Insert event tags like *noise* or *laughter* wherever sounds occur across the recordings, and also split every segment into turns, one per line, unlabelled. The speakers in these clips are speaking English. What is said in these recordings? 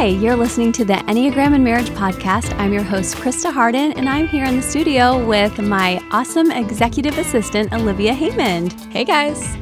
Hi, you're listening to the Enneagram and Marriage Podcast. I'm your host, Christa Hardin, and I'm here in the studio with my awesome executive assistant, Olivia Haymond.
Hey, guys.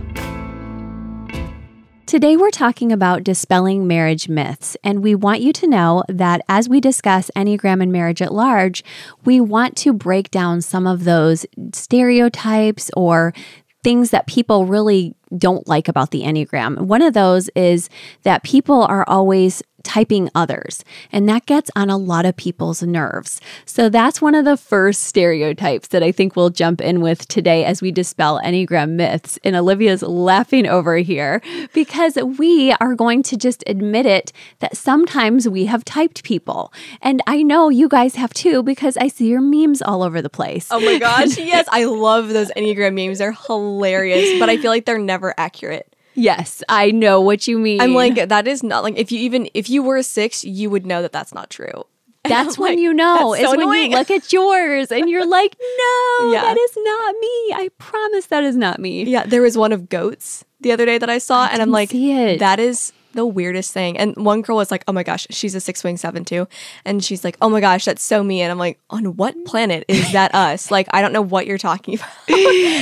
Today, we're talking about dispelling marriage myths, and we want you to know that as we discuss Enneagram and marriage at large, we want to break down some of those stereotypes or things that people really don't like about the Enneagram. One of those is that people are always typing others, and that gets on a lot of people's nerves. So that's one of the first stereotypes that I think we'll jump in with today as we dispel Enneagram myths. And Olivia's laughing over here because we are going to just admit it that sometimes we have typed people. And I know you guys have too because I see your memes all over the place.
Oh my gosh, *laughs* yes, I love those Enneagram memes. They're hilarious, but I feel like they're never accurate.
Yes, I know what you mean.
I'm like, that is not like if you even if you were a six, you would know that that's not true. *laughs*
That's when like, you know. It's so when annoying. you look at yours and you're like, *laughs* no, yeah. that is not me. I promise that is not me.
Yeah, there was one of goats the other day that I saw,
I
and I'm like,
that
is the weirdest thing. And one girl was like, "Oh my gosh, she's a six wing seven too," and she's like, "Oh my gosh, that's so me." And I'm like, "On what planet is that *laughs* us?" Like, I don't know what you're talking about. *laughs*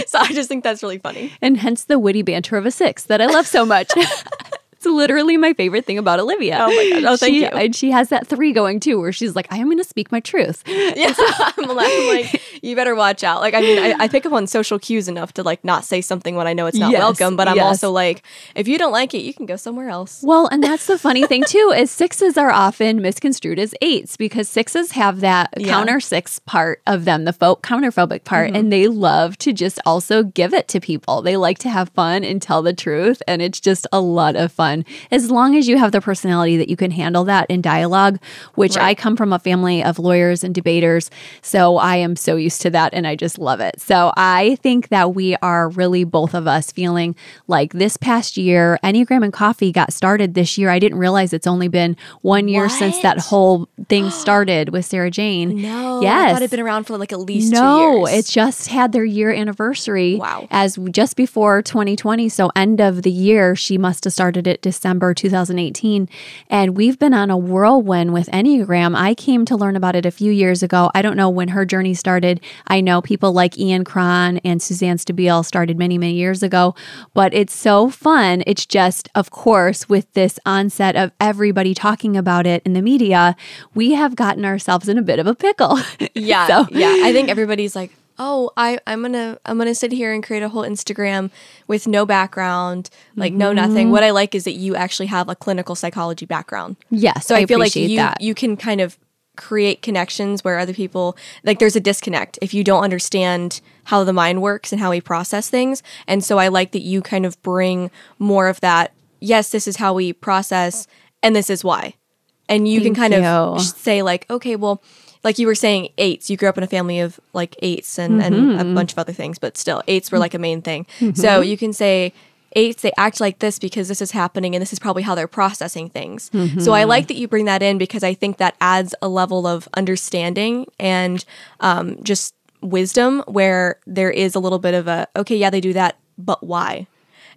so I just think that's really funny.
And hence the witty banter of a six that I love so much. *laughs* Literally my favorite thing about Olivia.
Oh my god! Oh, thank
she,
you.
And she has that three going too, where she's like, "I am going to speak my truth." *laughs*
Yeah, *laughs* I'm, like, I'm like, you better watch out. Like, I mean, I, I, pick up on social cues enough to like not say something when I know it's not yes, welcome. But I'm yes. also like, if you don't like it, you can go somewhere else.
Well, and that's the funny thing too is sixes are often misconstrued as eights because sixes have that yeah. counter six part of them, the pho- counterphobic part, mm-hmm. and they love to just also give it to people. They like to have fun and tell the truth, and it's just a lot of fun as long as you have the personality that you can handle that in dialogue, which right. I come from a family of lawyers and debaters. So I am so used to that and I just love it. So I think that we are really both of us feeling like this past year, Enneagram and Coffee got started this year. I didn't realize it's only been one year
what?
since that whole thing *gasps* started with Sarah Jane.
No,
yes.
I thought it'd been around for like at least
no, it just had their year anniversary.
Wow.
As just before 2020. So end of the year, she must have started it December 2018. And we've been on a whirlwind with Enneagram. I came to learn about it a few years ago. I don't know when her journey started. I know people like Ian Cron and Suzanne Stabile started many, many years ago, but it's so fun. It's just, of course, with this onset of everybody talking about it in the media, we have gotten ourselves in a bit of a pickle. *laughs*
Yeah. so. Yeah. I think everybody's like, oh i i'm gonna i'm gonna sit here and create a whole instagram with no background like mm-hmm. no nothing what i like is that you actually have a clinical psychology background
yes
so i,
I
feel like you
that.
you can kind of create connections where other people like there's a disconnect if you don't understand how the mind works and how we process things and so i like that you kind of bring more of that yes this is how we process and this is why and you
Thank
can kind
you.
of say like okay well like you were saying eights you grew up in a family of like eights and, mm-hmm. and a mm-hmm. bunch of other things but still eights were like a main thing mm-hmm. so you can say eights they act like this because this is happening and this is probably how they're processing things mm-hmm. so i like that you bring that in because i think that adds a level of understanding and um, just wisdom where there is a little bit of a okay yeah they do that but why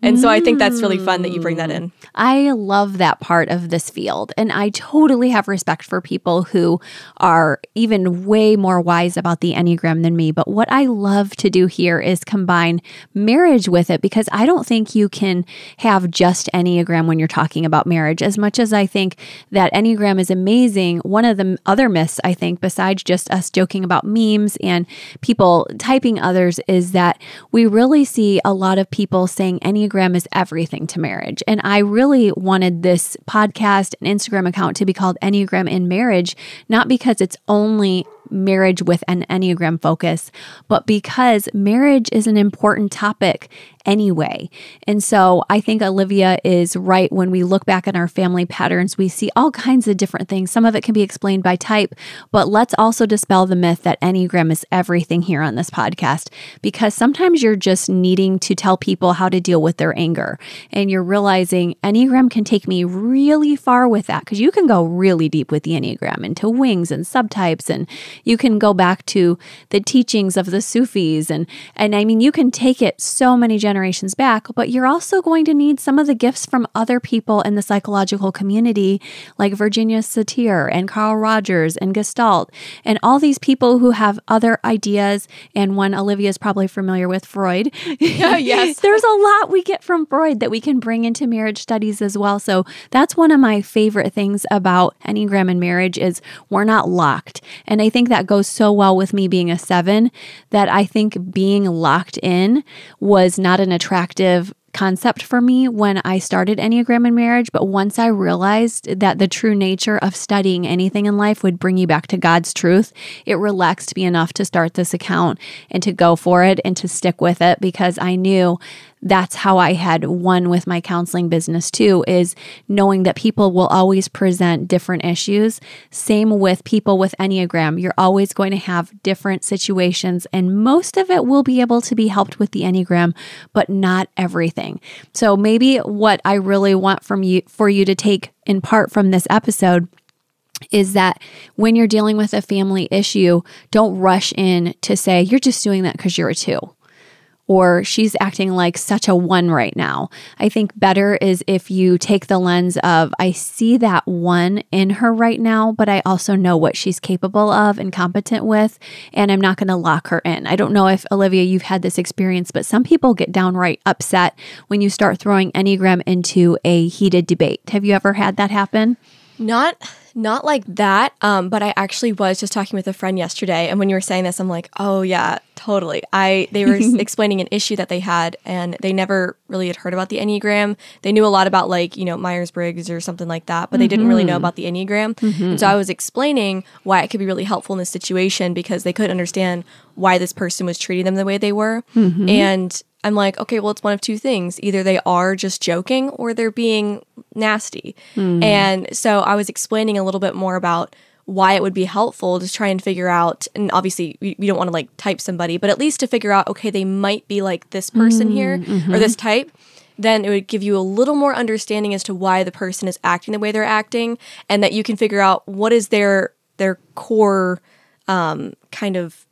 and so I think that's really fun that you bring that mm. in.
I love that part of this field. And I totally have respect for people who are even way more wise about the Enneagram than me. But what I love to do here is combine marriage with it because I don't think you can have just Enneagram when you're talking about marriage. As much as I think that Enneagram is amazing, one of the other myths, I think, besides just us joking about memes and people typing others, is that we really see a lot of people saying Enneagram Enneagram is everything to marriage. And I really wanted this podcast and Instagram account to be called Enneagram in Marriage, not because it's only marriage with an Enneagram focus, but because marriage is an important topic anyway. And so I think Olivia is right when we look back at our family patterns, we see all kinds of different things. Some of it can be explained by type, but let's also dispel the myth that Enneagram is everything here on this podcast because sometimes you're just needing to tell people how to deal with their anger. And you're realizing Enneagram can take me really far with that because you can go really deep with the Enneagram into wings and subtypes and You can go back to the teachings of the Sufis and and I mean you can take it so many generations back, but you're also going to need some of the gifts from other people in the psychological community like Virginia Satir and Carl Rogers and Gestalt and all these people who have other ideas and one Olivia is probably familiar with Freud. *laughs*
Oh, yes. *laughs*
There's a lot we get from Freud that we can bring into marriage studies as well. So that's one of my favorite things about Enneagram and marriage is we're not locked. And I think that goes so well with me being a 7 that I think being locked in was not an attractive concept for me when I started Enneagram in marriage, but once I realized that the true nature of studying anything in life would bring you back to God's truth, it relaxed me enough to start this account and to go for it and to stick with it because I knew that's how I had won with my counseling business too is knowing that people will always present different issues. Same with people with Enneagram. You're always going to have different situations and most of it will be able to be helped with the Enneagram, but not everything. So maybe what I really want from you for you to take in part from this episode is that when you're dealing with a family issue, don't rush in to say, you're just doing that because you're a two or she's acting like such a one right now. I think better is if you take the lens of, I see that one in her right now, but I also know what she's capable of and competent with, and I'm not going to lock her in. I don't know if, Olivia, you've had this experience, but some people get downright upset when you start throwing Enneagram into a heated debate. Have you ever had that happen?
Not not like that. Um, but I actually was just talking with a friend yesterday, and when you were saying this, I'm like, oh yeah, totally. I they were *laughs* explaining an issue that they had, and they never really had heard about the Enneagram. They knew a lot about like you know Myers Briggs or something like that, but they mm-hmm. didn't really know mm-hmm. about the Enneagram. Mm-hmm. And so I was explaining why it could be really helpful in this situation because they couldn't understand why this person was treating them the way they were, mm-hmm. and I'm like, okay, well, it's one of two things. Either they are just joking or they're being nasty. Mm. And so I was explaining a little bit more about why it would be helpful to try and figure out and obviously we, we don't want to like type somebody but at least to figure out okay they might be like this person mm, here mm-hmm. or this type then it would give you a little more understanding as to why the person is acting the way they're acting and that you can figure out what is their their core um, kind of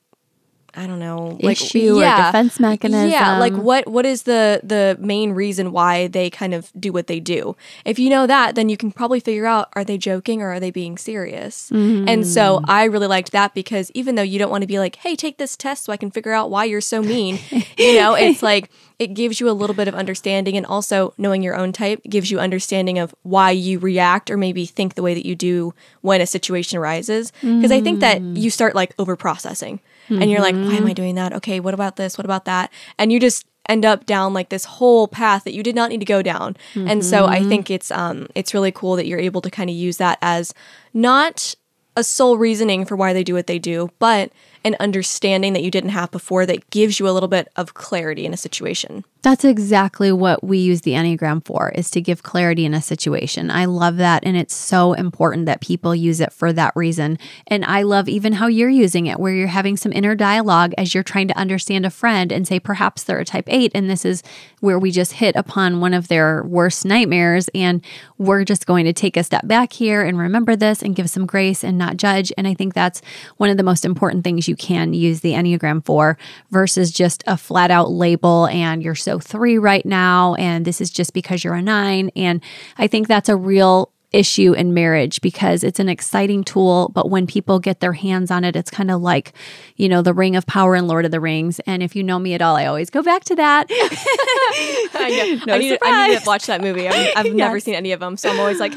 I don't know,
like issue yeah, or defense mechanism.
Yeah, like what what is the the main reason why they kind of do what they do? If you know that, then you can probably figure out are they joking or are they being serious? Mm-hmm. And so I really liked that because even though you don't want to be like, "Hey, take this test so I can figure out why you're so mean." *laughs* you know, it's like it gives you a little bit of understanding and also knowing your own type gives you understanding of why you react or maybe think the way that you do when a situation arises because mm. I think that mm. you start like over processing mm-hmm. and you're like, why am I mm-hmm. doing that? Okay, what about this? What about that? And you just end up down like this whole path that you did not need to go down. Mm-hmm. And so I mm-hmm. think it's um it's really cool that you're able to kind of use that as not a sole reasoning for why they do what they do, but an understanding that you didn't have before that gives you a little bit of clarity in a situation.
That's exactly what we use the Enneagram for is to give clarity in a situation. I love that and it's so important that people use it for that reason. And I love even how you're using it where you're having some inner dialogue as you're trying to understand a friend and say perhaps they're a type 8 and this is where we just hit upon one of their worst nightmares and we're just going to take a step back here and remember this and give some grace and not judge and I think that's one of the most important things you can use the Enneagram for versus just a flat out label and you're so three right now, and this is just because you're a nine. And I think that's a real issue in marriage because it's an exciting tool, but when people get their hands on it, it's kind of like, you know, the ring of power in Lord of the Rings. And if you know me at all, I always go back to that. *laughs* *laughs*
I, no I, need, I, need, to watch that movie. I've, I've *laughs* yes. never seen any of them, so I'm always like,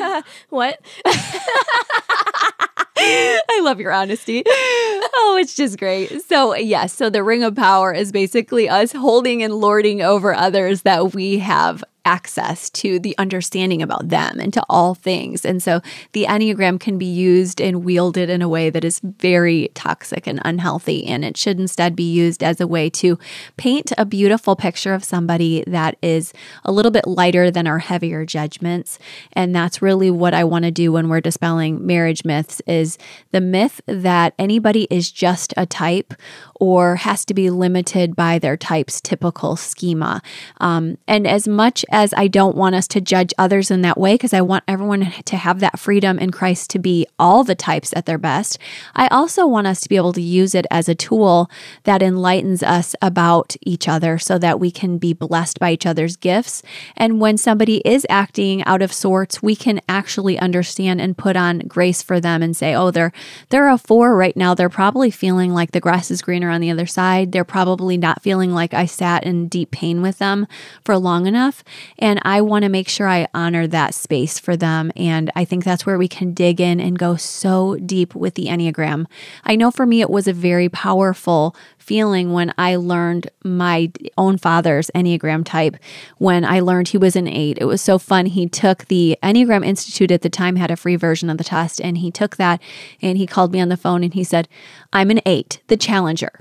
what?
I love your honesty. Oh, it's just great. So, yes, so the ring of power is basically us holding and lording over others that we have access to the understanding about them and to all things. And so the Enneagram can be used and wielded in a way that is very toxic and unhealthy. And it should instead be used as a way to paint a beautiful picture of somebody that is a little bit lighter than our heavier judgments. And that's really what I want to do when we're dispelling marriage myths is the myth that anybody is just a type or has to be limited by their type's typical schema. Um, and as much as I don't want us to judge others in that way, because I want everyone to have that freedom in Christ to be all the types at their best, I also want us to be able to use it as a tool that enlightens us about each other so that we can be blessed by each other's gifts. And when somebody is acting out of sorts, we can actually understand and put on grace for them and say, oh, they're they're a four right now. They're probably feeling like the grass is greener on the other side. They're probably not feeling like I sat in deep pain with them for long enough. And I want to make sure I honor that space for them. And I think that's where we can dig in and go so deep with the Enneagram. I know for me, it was a very powerful feeling when I learned my own father's Enneagram type, when I learned he was an eight. It was so fun. He took the Enneagram Institute at the time, had a free version of the test, and he took that and he called me on the phone and he said, I'm an eight, the challenger.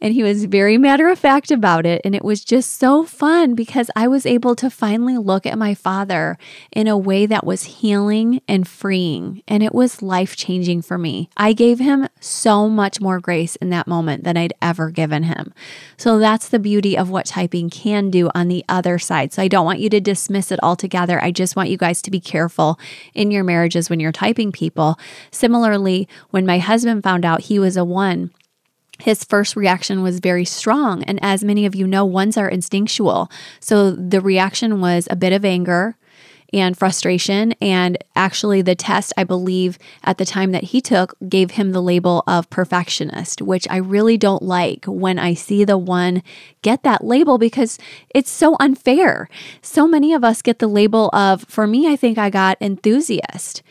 And he was very matter of fact about it. And it was just so fun because I was able to finally look at my father in a way that was healing and freeing. And it was life changing for me. I gave him so much more grace in that moment than I'd ever given him. So that's the beauty of what typing can do on the other side. So I don't want you to dismiss it altogether. I just want you guys to be careful in your marriages when you're typing people. Similarly, when my husband found out he was a one, his first reaction was very strong. And as many of you know, ones are instinctual. So the reaction was a bit of anger and frustration. And actually, the test, I believe, at the time that he took, gave him the label of perfectionist, which I really don't like when I see the one get that label because it's so unfair. So many of us get the label of, for me, I think I got enthusiast.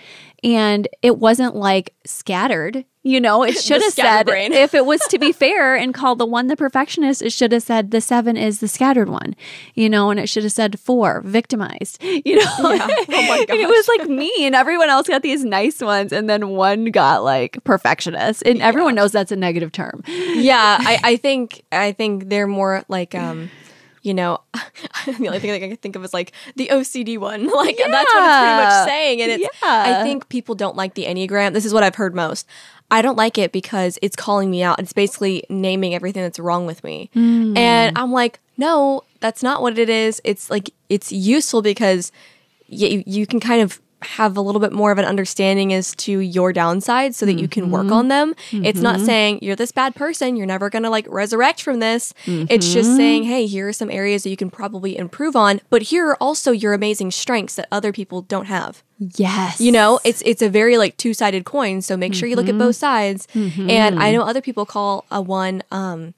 And it wasn't like scattered. You know, it *laughs* should have said, brain. if it was to be fair and called the one the perfectionist, it should have said the seven is the scattered one, you know, and it should have said four, victimized, *laughs* you know. Yeah. Oh *laughs* it was like me, and everyone else got these nice ones, and then one got like perfectionist. And yeah. everyone knows that's a negative term.
Yeah, I, I think I think they're more like um you know, *laughs* the only thing I can think of is like the OCD one. *laughs* Like yeah. that's what it's pretty much saying. And it's yeah. I think people don't like the Enneagram. This is what I've heard most. I don't like it because it's calling me out. It's basically naming everything that's wrong with me. Mm. And I'm like, no, that's not what it is. It's like it's useful because you, you can kind of have a little bit more of an understanding as to your downsides so that mm-hmm. you can work mm-hmm. on them. Mm-hmm. It's not mm-hmm. saying you're this bad person, you're never going to like resurrect from this. Mm-hmm. It's just mm-hmm. saying, hey, here are some areas that you can probably improve on, but here are also your amazing strengths that other people don't have.
Yes.
You know, it's it's a very like two-sided coin, so make sure you look at both sides. And I know other people call a one um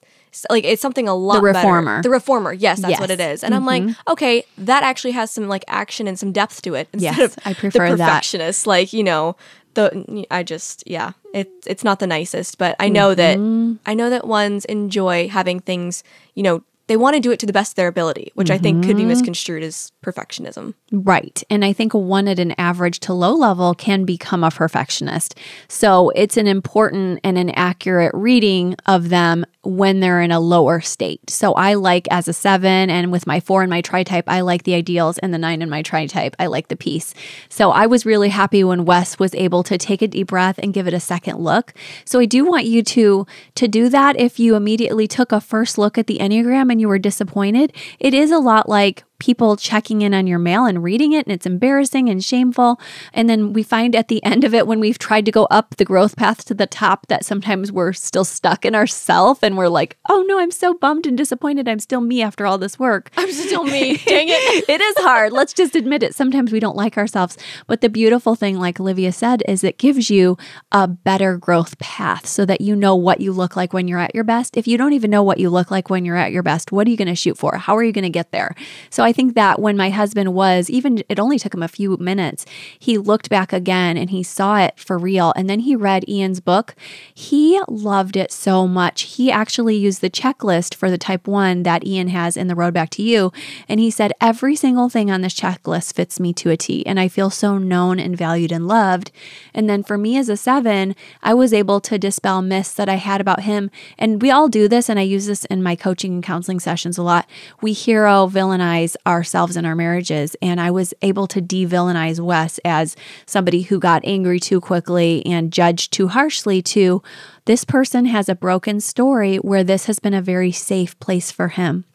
like it's something a lot
the reformer
better. the reformer yes that's yes. what it is and mm-hmm. i'm like mm-hmm. okay that actually has some like action and some depth to it instead yes, of
i prefer
the perfectionist
that.
like you know the i just yeah it, it's not the nicest but i know mm-hmm. that i know that ones enjoy having things you know they want to do it to the best of their ability, which mm-hmm. I think could be mm-hmm. misconstrued as perfectionism.
Right. And I think one at an average to low level can become a perfectionist. So it's an important and an accurate reading of them when they're in a lower state. So I like as a seven, and with my four and my tri type, I like the ideals, and the nine and my tri type, I like the peace. So I was really happy when Wes was able to take a deep breath and give it a second look. So I do want you to to do that if you immediately took a first look at the Enneagram and you were disappointed, it is a lot like people checking in on your mail and reading it, and it's embarrassing and shameful. And then we find at the *laughs* end of it, when we've tried to go up the growth path to the top, that sometimes we're still stuck in ourself and we're like, oh no, I'm so bummed and disappointed. I'm still me after all this work.
I'm still me. *laughs* Dang it.
it is hard. Let's just admit it. Sometimes we don't like ourselves. But the beautiful thing, like Olivia said, is it gives you a better growth path so that you know what you look like when you're at your best. If you don't even know what you look like when you're at your best, what are you going to shoot for? How are you going to get there? So I I think that when my husband was, even it only took him a few minutes, he looked back again and he saw it for real. And then he read Ian's book. He loved it so much. He actually used the checklist for the type one that Ian has in The Road Back to You. And he said, Every single thing on this checklist fits me to a T. And I feel so known and valued and loved. And then for me as a seven, I was able to dispel myths that I had about him. And we all do this. And I use this in my coaching and counseling sessions a lot. We hero villainize ourselves in our marriages. And I was able to de villainize Wes as somebody who got angry too quickly and judged too harshly, to this person has a broken story where this has been a very safe place for him.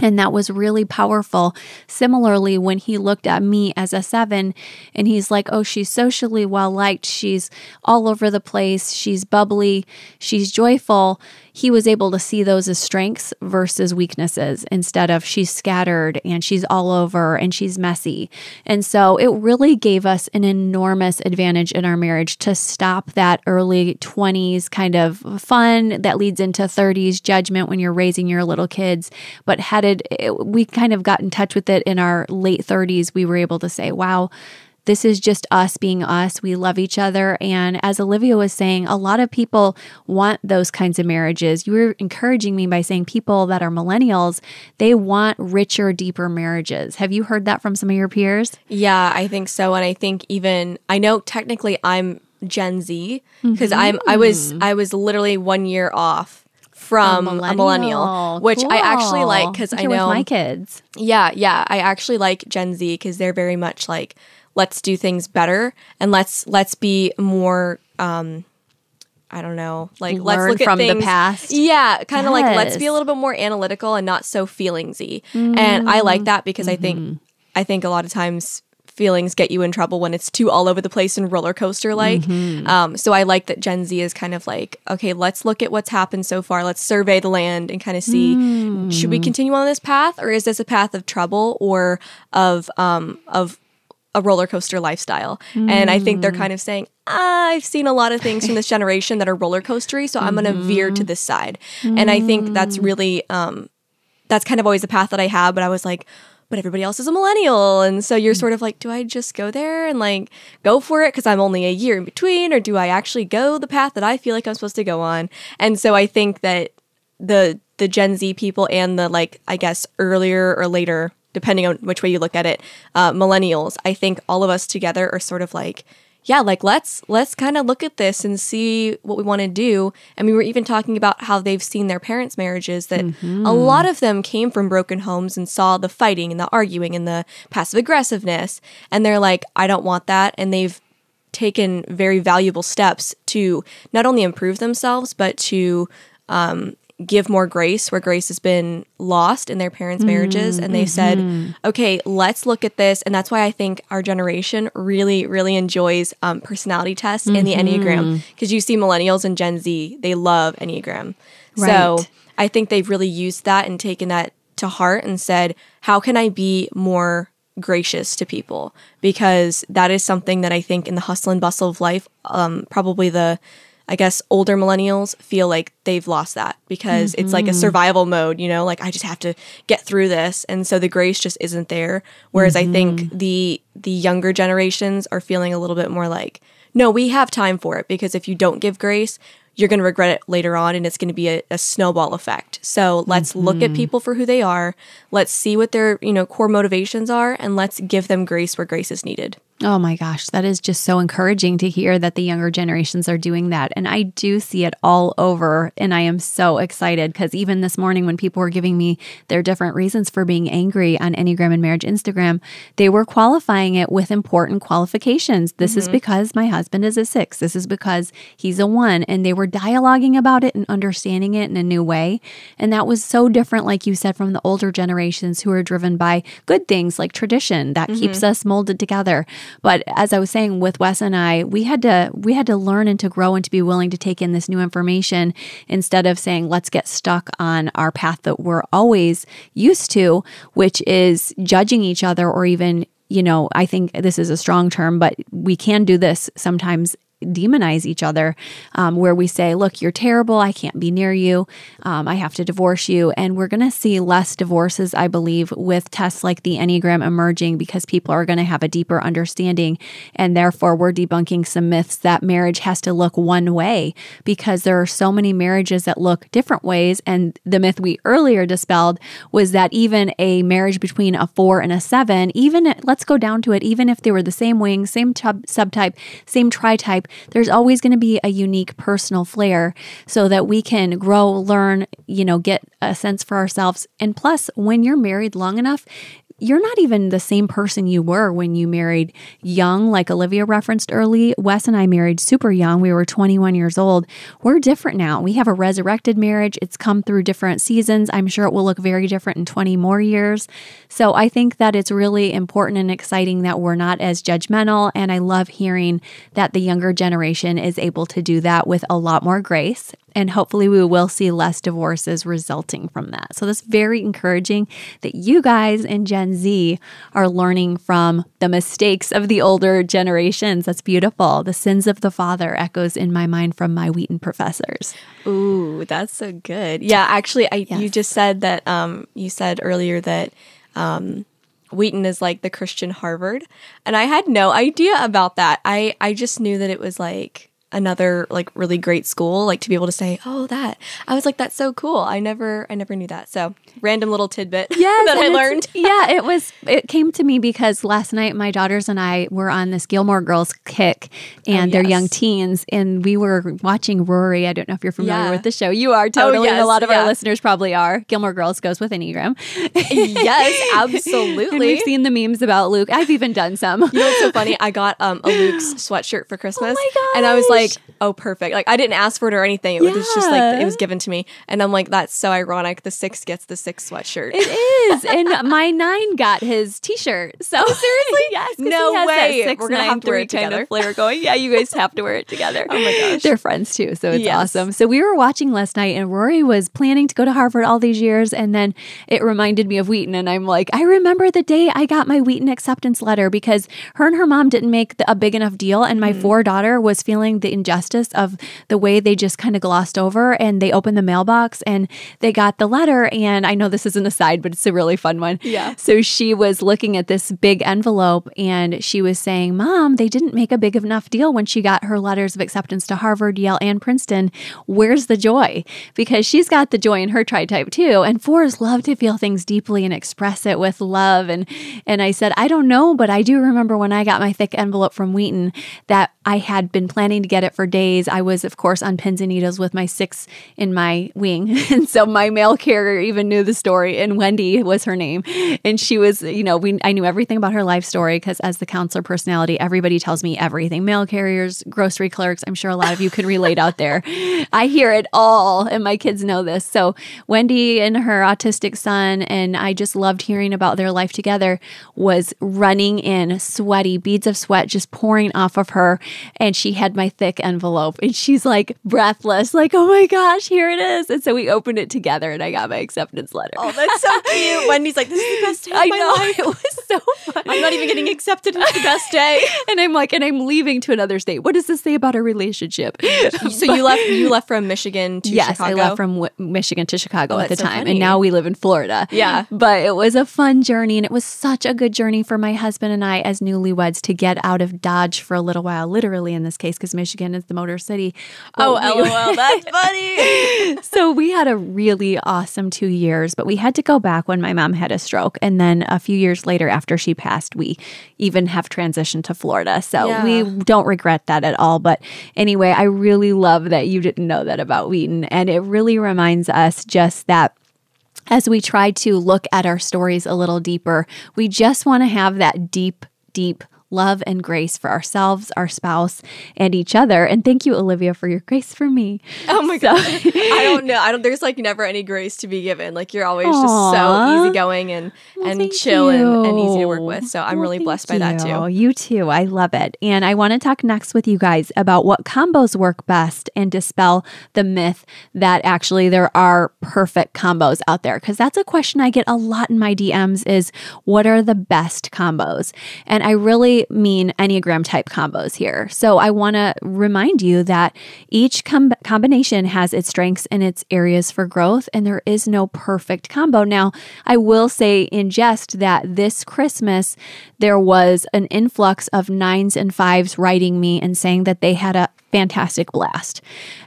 And that was really powerful. Similarly, when he looked at me as a seven and he's like, oh, she's socially well liked. She's all over the place. She's bubbly. She's joyful he was able to see those as strengths versus weaknesses instead of she's scattered and she's all over and she's messy. And so it really gave us an enormous advantage in our marriage to stop that early 20s kind of fun that leads into 30s judgment when you're raising your little kids, but headed, we kind of got in touch with it in our late 30s. We were able to say, wow, this is just us being us. We love each other. And as Olivia was saying, a lot of people want those kinds of marriages. You were encouraging me by saying people that are millennials, they want richer, deeper marriages. Have you heard that from some of your peers?
Yeah, I think so. And I think even, I know technically I'm Gen Z because mm-hmm. I'm I was I was literally one year off from a millennial, a millennial which cool. I actually like because I know
my kids.
Yeah, yeah, I actually like Gen Z because they're very much like let's do things better and let's let's be more um I don't know, like
Learn
let's look
at things. the past.
Yeah, kind of yes. like let's be a little bit more analytical and not so feelingsy. Mm. And I like that because mm-hmm. I think mm-hmm. I think a lot of times feelings get you in trouble when it's too all over the place and roller coaster like. Mm-hmm. Um, so I like that Gen Z is kind of like, okay, let's look at what's happened so far. Let's survey the land and kind of see mm. should we continue on this path or is this a path of trouble or of um, of a roller coaster lifestyle. Mm. And I think they're kind of saying, I've seen a lot of things from this *laughs* generation that are roller coastery, so I'm going to veer to mm-hmm. this side. Mm. And I think that's mm. really, um, that's kind of always the path that I have. But I was like, but everybody else is a millennial. And so you're sort of like, do I just go there and like go for it because I'm only a year in between? Or do I actually go the path that I feel like I'm supposed to go on? And so I think that the, the Gen Z people and the like, I guess, earlier or later depending on which way you look at it, uh, millennials, I think all of us together are sort of like, yeah, like let's let's kind of look at this and see what we want to do. And we were even talking about how they've seen their parents' marriages that mm-hmm. a lot of them came from broken homes and saw the fighting and the arguing and the passive aggressiveness, and they're like, I don't want that, and they've taken very valuable steps to not only improve themselves but to um, give more grace where grace has been lost in their parents' marriages. Mm-hmm. And they said, okay, let's look at this. And that's why I think our generation really, really enjoys um, personality tests mm-hmm. and the Enneagram. Because you see millennials and Gen Z, they love Enneagram. Right. So I think they've really used that and taken that to heart and said, how can I be more gracious to people? Because that is something that I think in the hustle and bustle of life, um, probably the I guess older millennials feel like they've lost that because mm-hmm. it's like a mm-hmm. survival mode, you know, like I just have to get through this. And so the grace just isn't there. Whereas mm-hmm. I think mm-hmm. the the younger generations are feeling a little bit more like, no, we have time for it because if you don't give grace, you're going to regret it later on and it's going to be a, a, snowball effect. So let's mm-hmm. look at mm-hmm. people for who they are. Let's see what their, you know, core motivations are and let's give them grace where grace is needed.
Oh my gosh, that is just so encouraging to hear that the younger generations are doing that. And I do see it all over. And I am so excited because even this morning, when people were giving me their different reasons for being angry on Enneagram and Marriage Instagram, they were qualifying it with important qualifications. This mm-hmm. is because my husband is a six. This is because he's a one. And they were dialoguing about it and understanding it in a new way. And that was so different, like you said, from the older generations who are driven by good things like tradition that mm-hmm. keeps us molded together. But as I was saying with Wes and I, we had to we had to learn and to grow and to be willing to take in this new information instead of saying let's get stuck on our path that we're always used to, which is judging each other or even you know, I think this is a strong term, but we can do this sometimes demonize each other, um, where we say, Look, you're terrible. I can't be near you. Um, I have to divorce you. And we're going to see less divorces, I believe, with tests like the Enneagram emerging because people are going to have a deeper understanding. And therefore, we're debunking some myths that marriage has to look one way because there are so many marriages that look different ways. And the myth we earlier dispelled was that even a marriage between a four and a seven, even let's go down to it, even if they were the same wing, same tub, subtype, same tri type, there's always going to be a unique personal flair so that we can grow, learn, you know, get a sense for ourselves. And plus, when you're married long enough, you're not even the same person you were when you married young, like Olivia referenced early. Wes and I married super young. We were 21 years old. We're different now. We have a resurrected marriage. It's come through different seasons. I'm sure it will look very different in 20 more years. So I think that it's really important and exciting that we're not as judgmental. And I love hearing that the younger generation is able to do that with a lot more grace and hopefully we will see less divorces resulting from that. So that's very encouraging that you guys in Gen Z are learning from the mistakes of the older generations. That's beautiful. The sins of the father echoes in my mind from my Wheaton professors.
Ooh, that's so good. Yeah, actually I yes. you just said that um you said earlier that um Wheaton is like the Christian Harvard. And I had no idea about that. I I just knew that it was like another like really great school like to be able to say oh that. I was like that's so cool. I never i never knew that. So random little tidbit *laughs* yes, that i learned. *laughs*
Yeah it was it came to me because last night my daughters and i were on this gilmore girls kick and oh, they're young teens and we were watching rory. I don't know if you're familiar yeah. with the show. You are oh, totally oh, yes, and a lot of yeah. our listeners probably are. Gilmore girls goes with enneagram.
Yes *laughs* absolutely. and
we've seen the memes about luke. I've even done some.
You know what's so funny? I got um, a luke's sweatshirt for christmas oh and i was like like, oh, perfect. Like I didn't ask for it or anything. It yeah. was just like it was given to me, and I'm like, that's so ironic. The six gets the six sweatshirt.
It is, and my nine got his T-shirt. So *laughs*
seriously, *laughs*
yes,
no way.
we We're gonna have to wear it together. Kind of flavor going. Yeah, you guys have to wear it together. *laughs*
oh my gosh,
they're friends too, so it's yes. awesome. So we were watching last night, and Rory was planning to go to Harvard all these years, and then it reminded me of Wheaton, and I'm like, I remember the day I got my Wheaton acceptance letter because her and her mom didn't make a big enough deal, and my mm. four daughter was feeling the injustice of of the way they just kind of glossed over and they opened the mailbox and they got the letter. And I know this is an aside, but it's a really fun one.
Yeah.
So she was looking at this big envelope and she was saying, Mom, they didn't make a big enough deal when she got her letters of acceptance to Harvard, Yale, and Princeton. Where's the joy? Because she's got the joy in her tri type too. And fours love to feel things deeply and express it with love. And and I said, I don't know, but I do remember when I got my thick envelope from Wheaton that I had been planning to get it for days. I was, of course, on pins and needles with my six in my wing. *laughs* And so my mail carrier even knew the story, and Wendy was her name. And she was, you know, we I knew everything about her life story because as the counselor personality, everybody tells me everything. Mail carriers, grocery clerks, I'm sure a lot of you can relate out there. I hear it all, and my kids know this. So Wendy and her autistic son, and I just loved hearing about their life together, was running in sweaty, beads of sweat just pouring off of her. And she had my thick envelope and she's like breathless, like, oh my gosh, here it is. And so we opened it together and I got my acceptance letter.
Oh, that's so cute. *laughs* Wendy's like, this is the best day I know. Life.
So fun.
I'm not even getting accepted. It's the best day. *laughs*
and I'm like, and I'm leaving to another state. What does this say about our relationship?
so but, you left you left from Michigan to Chicago.
yes,
Chicago?
I left from w- Michigan to Chicago oh, at the so time. Funny. And now we live in Florida.
Yeah.
But it was a fun journey and it was such a good journey for my husband and I as newlyweds to get out of Dodge for a little while, literally in this case, because Michigan is the Motor City.
Oh, lol, *laughs* that's funny. *laughs*
so we had a really awesome two years, but we had to go back when my mom had a stroke. And then a few years later, after she passed, we even have transitioned to Florida. So yeah. we don't regret that at all. But anyway, I really love that you didn't know that about Wheaton. And it really reminds us just that as we try to look at our stories a little deeper, we just want to have that deep, deep love and grace for ourselves, our spouse, and each other. And thank you, Olivia, for your grace for me.
Oh my so. god. *laughs* I don't know. I don't there's like never any grace to be given. Like you're always Aww. just so easygoing and well, and chill and, and, easy to work with. So I'm well, really blessed by you. that too.
You too. I love it. And I want to talk next with you guys about what combos work best and dispel the myth that actually there are perfect combos out there. Because that's a question I get a lot in my DMs is what are the best combos? And I really mean Enneagram type combos here. So I want to remind you that each com- combination has its strengths and its areas for growth, and there is no perfect combo. Now, I will say in jest that this Christmas, there was an influx of nines and fives writing me and saying that they had a fantastic blast.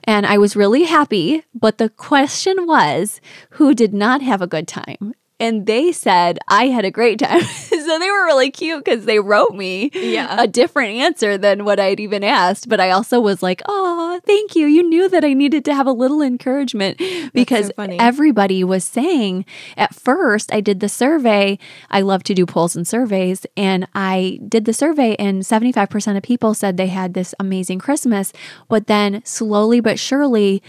And I was really happy, but the question was who did not have a good time? And they said I had a great time. so *laughs* so they were really cute because they wrote me
Yeah.
a different answer than what I'd even asked. But I also was like, oh, thank you. You knew that I needed to have a little encouragement because
funny.
everybody was saying at first, I did the survey. I love to do polls and surveys. And I did the survey, and 75% of people said they had this amazing Christmas. But then slowly but surely,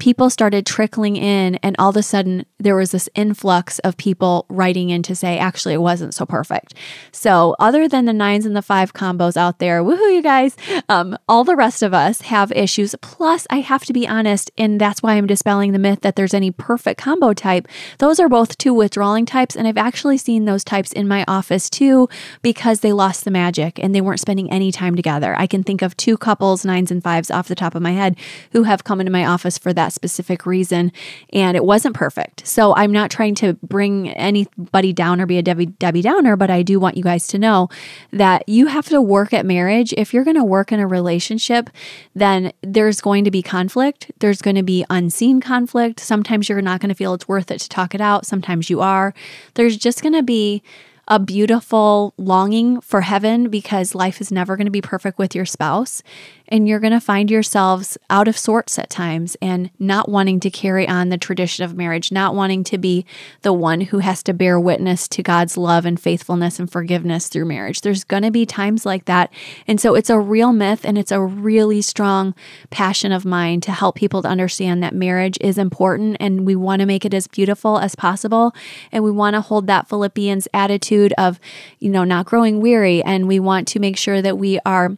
people started trickling in and all of a sudden there was this influx of people writing in to say actually it wasn't so perfect. So other than the nines and the five combos out there woohoo you guys um, all the rest of us have issues. Plus i have to be honest and that's why i'm dispelling the myth that there's any perfect combo type. Those are both two withdrawing types and i've actually seen those types in my office too because they lost the magic and they weren't spending any time together. I can think of two couples nines and fives off the top of my head who have come into my office for that specific reason and it wasn't perfect. So I'm not trying to bring anybody down or be a Debbie Debbie Downer, but I do want you guys to know that you have to work at marriage. If you're going to work in a relationship, then there's going to be conflict. There's going to be unseen conflict. Sometimes you're not going to feel it's worth it to talk it out. Sometimes you are. There's just going to be a beautiful longing for heaven because life is never going to be perfect with your spouse. And you're going to find yourselves out of sorts at times and not wanting to carry on the tradition of marriage, not wanting to be the one who has to bear witness to God's love and faithfulness and forgiveness through marriage. There's going to be times like that. And so it's a real myth and it's a really strong passion of mine to help people to understand that marriage is important and we want to make it as beautiful as possible. And we want to hold that Philippians attitude of, you know, not growing weary. And we want to make sure that we are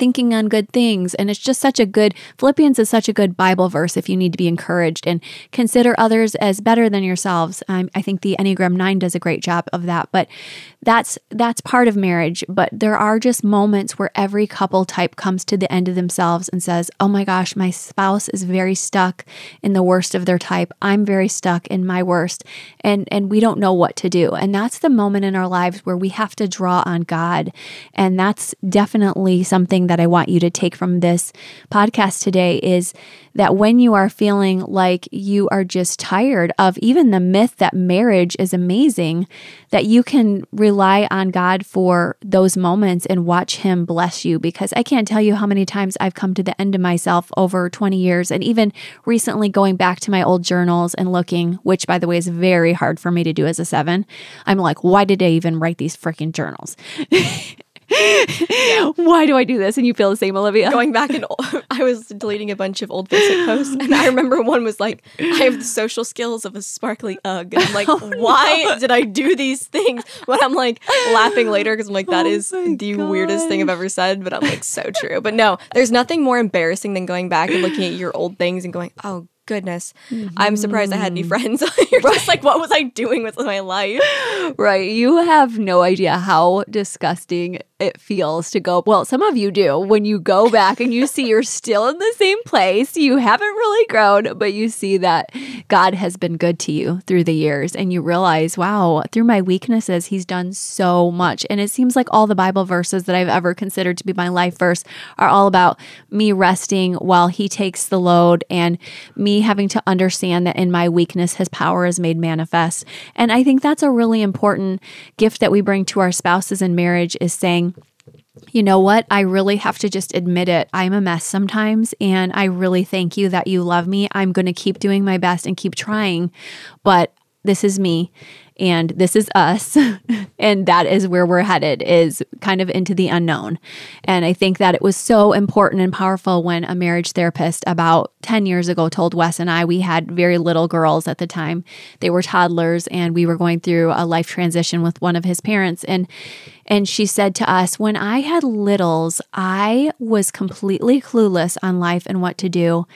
thinking on good things. And it's just such a good, Philippians is such a good Bible verse if you need to be encouraged and consider others as better than yourselves. Um, I think the Enneagram 9 does a great job of that. But that's that's part of marriage but there are just moments where every couple type comes to the end of themselves and says oh my gosh my spouse is very stuck in the worst of their type i'm very stuck in my worst and and we don't know what to do and that's the moment in our lives where we have to draw on god and that's definitely something that i want you to take from this podcast today is that when you are feeling like you are just tired of even the myth that marriage is amazing, that you can rely on God for those moments and watch Him bless you. Because I can't tell you how many times I've come to the end of myself over 20 years, and even recently going back to my old journals and looking, which by the way is very hard for me to do as a seven. I'm like, why did I even write these freaking journals? *laughs* *laughs* Why do I do this? And you feel the same, Olivia?
Going back and *laughs* I was deleting a bunch of old Facebook posts, and I remember one was like, "I have the social skills of a sparkly UGG." And I'm like, *laughs*
Oh,
why did I do these things? But I'm like laughing later because I'm like, that
Oh
is the weirdest thing I've ever said. But I'm like, so true. But no, there's nothing more embarrassing than going back and looking at your old things and going, oh. Goodness, I'm surprised I had any mm-hmm. friends. You're just like, what was I doing with my life?
Right. You have no idea how disgusting it feels to go. Well, some of you do when you go back and you see you're still in the same place. You haven't really grown, but you see that God has been good to you through the years and you realize, wow, through my weaknesses, He's done so much. And it seems like all the Bible verses that I've ever considered to be my life verse are all about me resting while He takes the load and me having to understand that in my weakness, His power is made manifest. And I think that's a really important gift that we bring to our spouses in marriage is saying, you know what? I really have to just admit it. I'm a mess sometimes, and I really thank you that you love me. I'm going to keep doing my best and keep trying, but this is me and this is us. *laughs* And that is where we're headed is kind of into the unknown. And i think that it was so important and powerful when a marriage therapist about 10 years ago told wes and i we had very little girls at the time. They were toddlers and we were going through a life transition with one of his parents. And and she said to us when i had littles i was completely clueless on life and what to do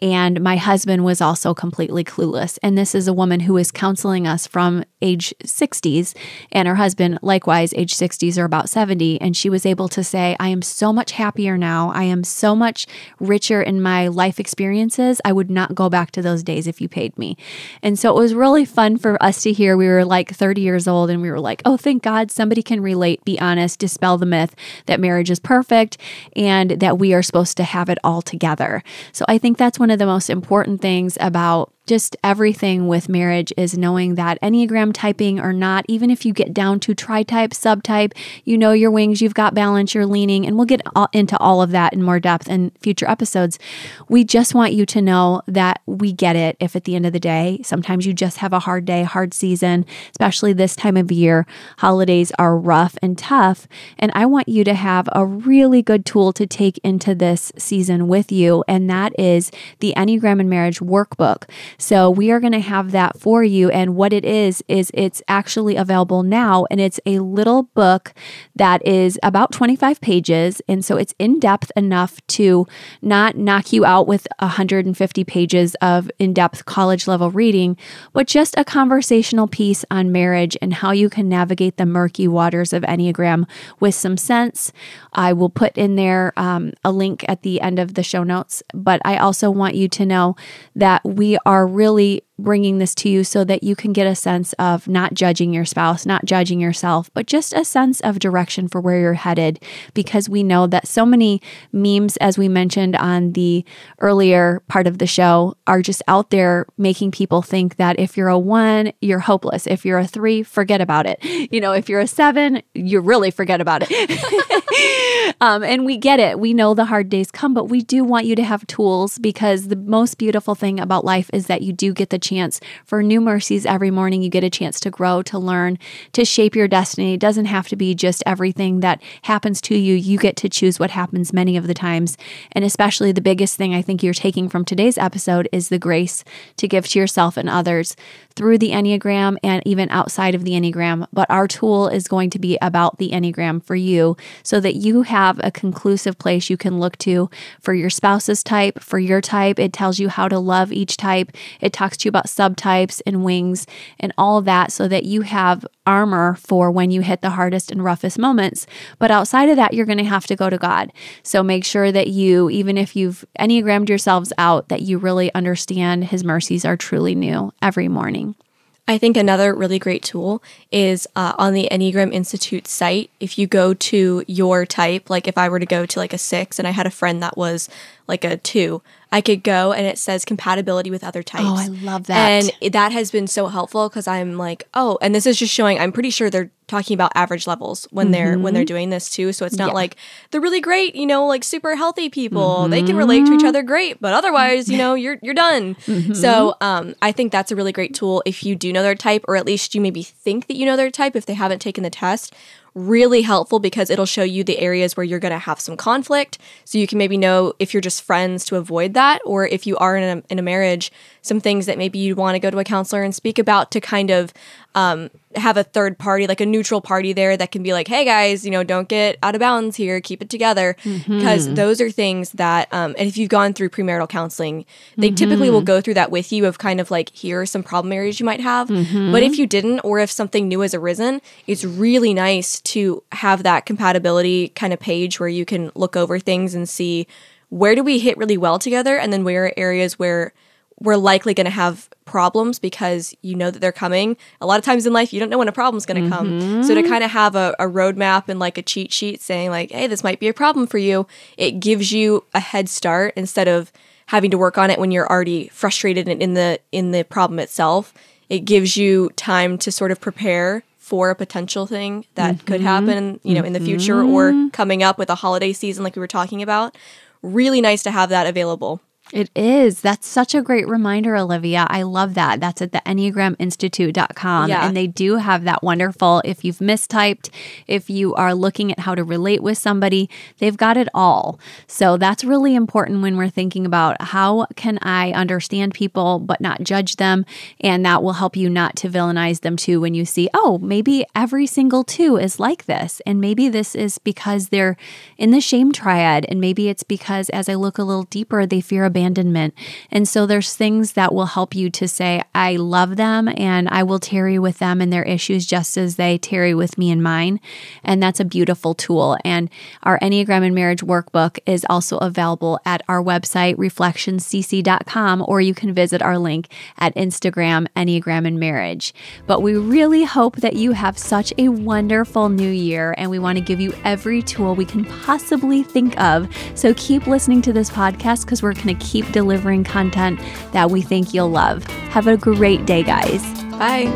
and my husband was also completely clueless. And this is a woman who is counseling us from age 60s, and her husband, likewise, age 60s or about 70. And she was able to say, I am so much happier now. I am so much richer in my life experiences. I would not go back to those days if you paid me. And so it was really fun for us to hear. We were like 30 years old, and we were like, oh, thank God somebody can relate, be honest, dispel the myth that marriage is perfect and that we are supposed to have it all together. So I think that's one of the most important things about just everything with marriage is knowing that Enneagram typing or not, even if you get down to tri type, subtype, you know your wings, you've got balance, you're leaning, and we'll get into all of that in more depth in future episodes. We just want you to know that we get it if at the end of the day, sometimes you just have a hard day, hard season, especially this time of year. Holidays are rough and tough. And I want you to have a really good tool to take into this season with you, and that is the Enneagram and Marriage Workbook. So we are going to have that for you. And what it is, is it's actually available now. And it's a little book that is about 25 pages. And so it's in depth enough to not knock you out with 150 pages of in depth college level reading, but just a conversational piece on marriage and how you can navigate the murky waters of Enneagram with some sense. I will put in there um, a link at the end of the show notes, but I also want you to know that we are really bringing this to you so that you can get a sense of not judging your spouse, not judging yourself, but just a sense of direction for where you're headed. Because we know that so many memes, as we mentioned on the earlier part of the show, are just out there making people think that if you're a one, you're hopeless. If you're a three, forget about it. *laughs* You know, if you're a seven, you really forget about it. *laughs* um, and we get it. We know the hard days come, but we do want you to have tools because the most beautiful thing about life is that you do get the chance for new mercies every morning. You get a chance to grow, to learn, to shape your destiny. It doesn't have to be just everything that happens to you. You get to choose what happens many of the times. And especially the biggest thing I think you're taking from today's episode is the grace to give to yourself and others through the Enneagram and even outside of the Enneagram. But our tool is going to be about the Enneagram for you so that you have a conclusive place you can look to for your spouse's type, for your type. It tells you how to love each type. It talks to you about subtypes and wings and all that so that you have armor for when you hit the hardest and roughest moments. But outside of that, you're going to have to go to God. So make sure that you, even if you've Enneagrammed yourselves out, that you really understand His mercies are truly new every morning.
I think another really great tool is uh, on the Enneagram Institute site. If you go to your type, like if I were to go to like a six and I had a friend that was like a two, I could go and it says compatibility with other types. Oh,
I love that.
And that has been so helpful because I'm like, oh, and this is just showing. I'm pretty sure they're talking about average levels when mm-hmm. they're when they're mm-hmm. doing this too. So it's not yeah. like they're really great, you know, like super healthy people. Mm-hmm. They can relate to each other great, but otherwise, you *laughs* know, you're you're done. Mm-hmm. So um, I think that's a really great tool if you do know their type, or at least you maybe think that you know their type if they haven't taken the test really helpful because it'll show you the areas where you're going to have some conflict. So you can maybe know if you're just friends to avoid that, or if you are in a, in a marriage, some things that maybe you'd want to go to a counselor and speak about to kind of um, have a third party, like a neutral party there that can be like, hey guys, you know, don't get out of bounds here, keep it together. Because mm-hmm. those are things that, um, and if you've gone through premarital counseling, they mm-hmm. typically will go through that with you of kind of like, here are some problem areas you might have. Mm-hmm. But if you didn't, or if something new has arisen, it's really nice to have that compatibility kind of page where you can look over things and see where do we hit really well together and then where are areas where we're likely going to have problems because you know that they're coming. A lot of times in life, you don't know when a problem's going to mm-hmm. come. So to kind of have a, a roadmap and like a cheat sheet saying like, hey, this might be a problem for you, it gives you a head start instead of having to work on it when you're already frustrated and in the in the problem itself. It gives you time to sort of prepare for a potential thing that mm-hmm. could happen, you know, in the future or mm-hmm. coming up with a holiday season like we were talking about. Really nice to have that available.
It is. That's such a great reminder, Olivia. I love that. That's at the EnneagramInstitute.com. Yeah. And they do have that wonderful, if you've mistyped, if you are looking at how to relate with somebody, they've got it all. So that's really important when we're thinking about how can I understand people but not judge them. And that will help you not to villainize them too when you see, oh, maybe every single two is like this. And maybe this is because they're in the shame triad. And maybe it's because as I look a little deeper, they fear abandonment abandonment. And so there's things that will help you to say, I love them and I will tarry with them and their issues just as they tarry with me and mine. And that's a beautiful tool. And our Enneagram and Marriage Workbook is also available at our website, reflectionscc.com, or you can visit our link at Instagram, Enneagram and Marriage. But we really hope that you have such a wonderful new year and we want to give you every tool we can possibly think of. So keep listening to this podcast because we're going to keep delivering content that we think you'll love. Have a great day, guys.
Bye.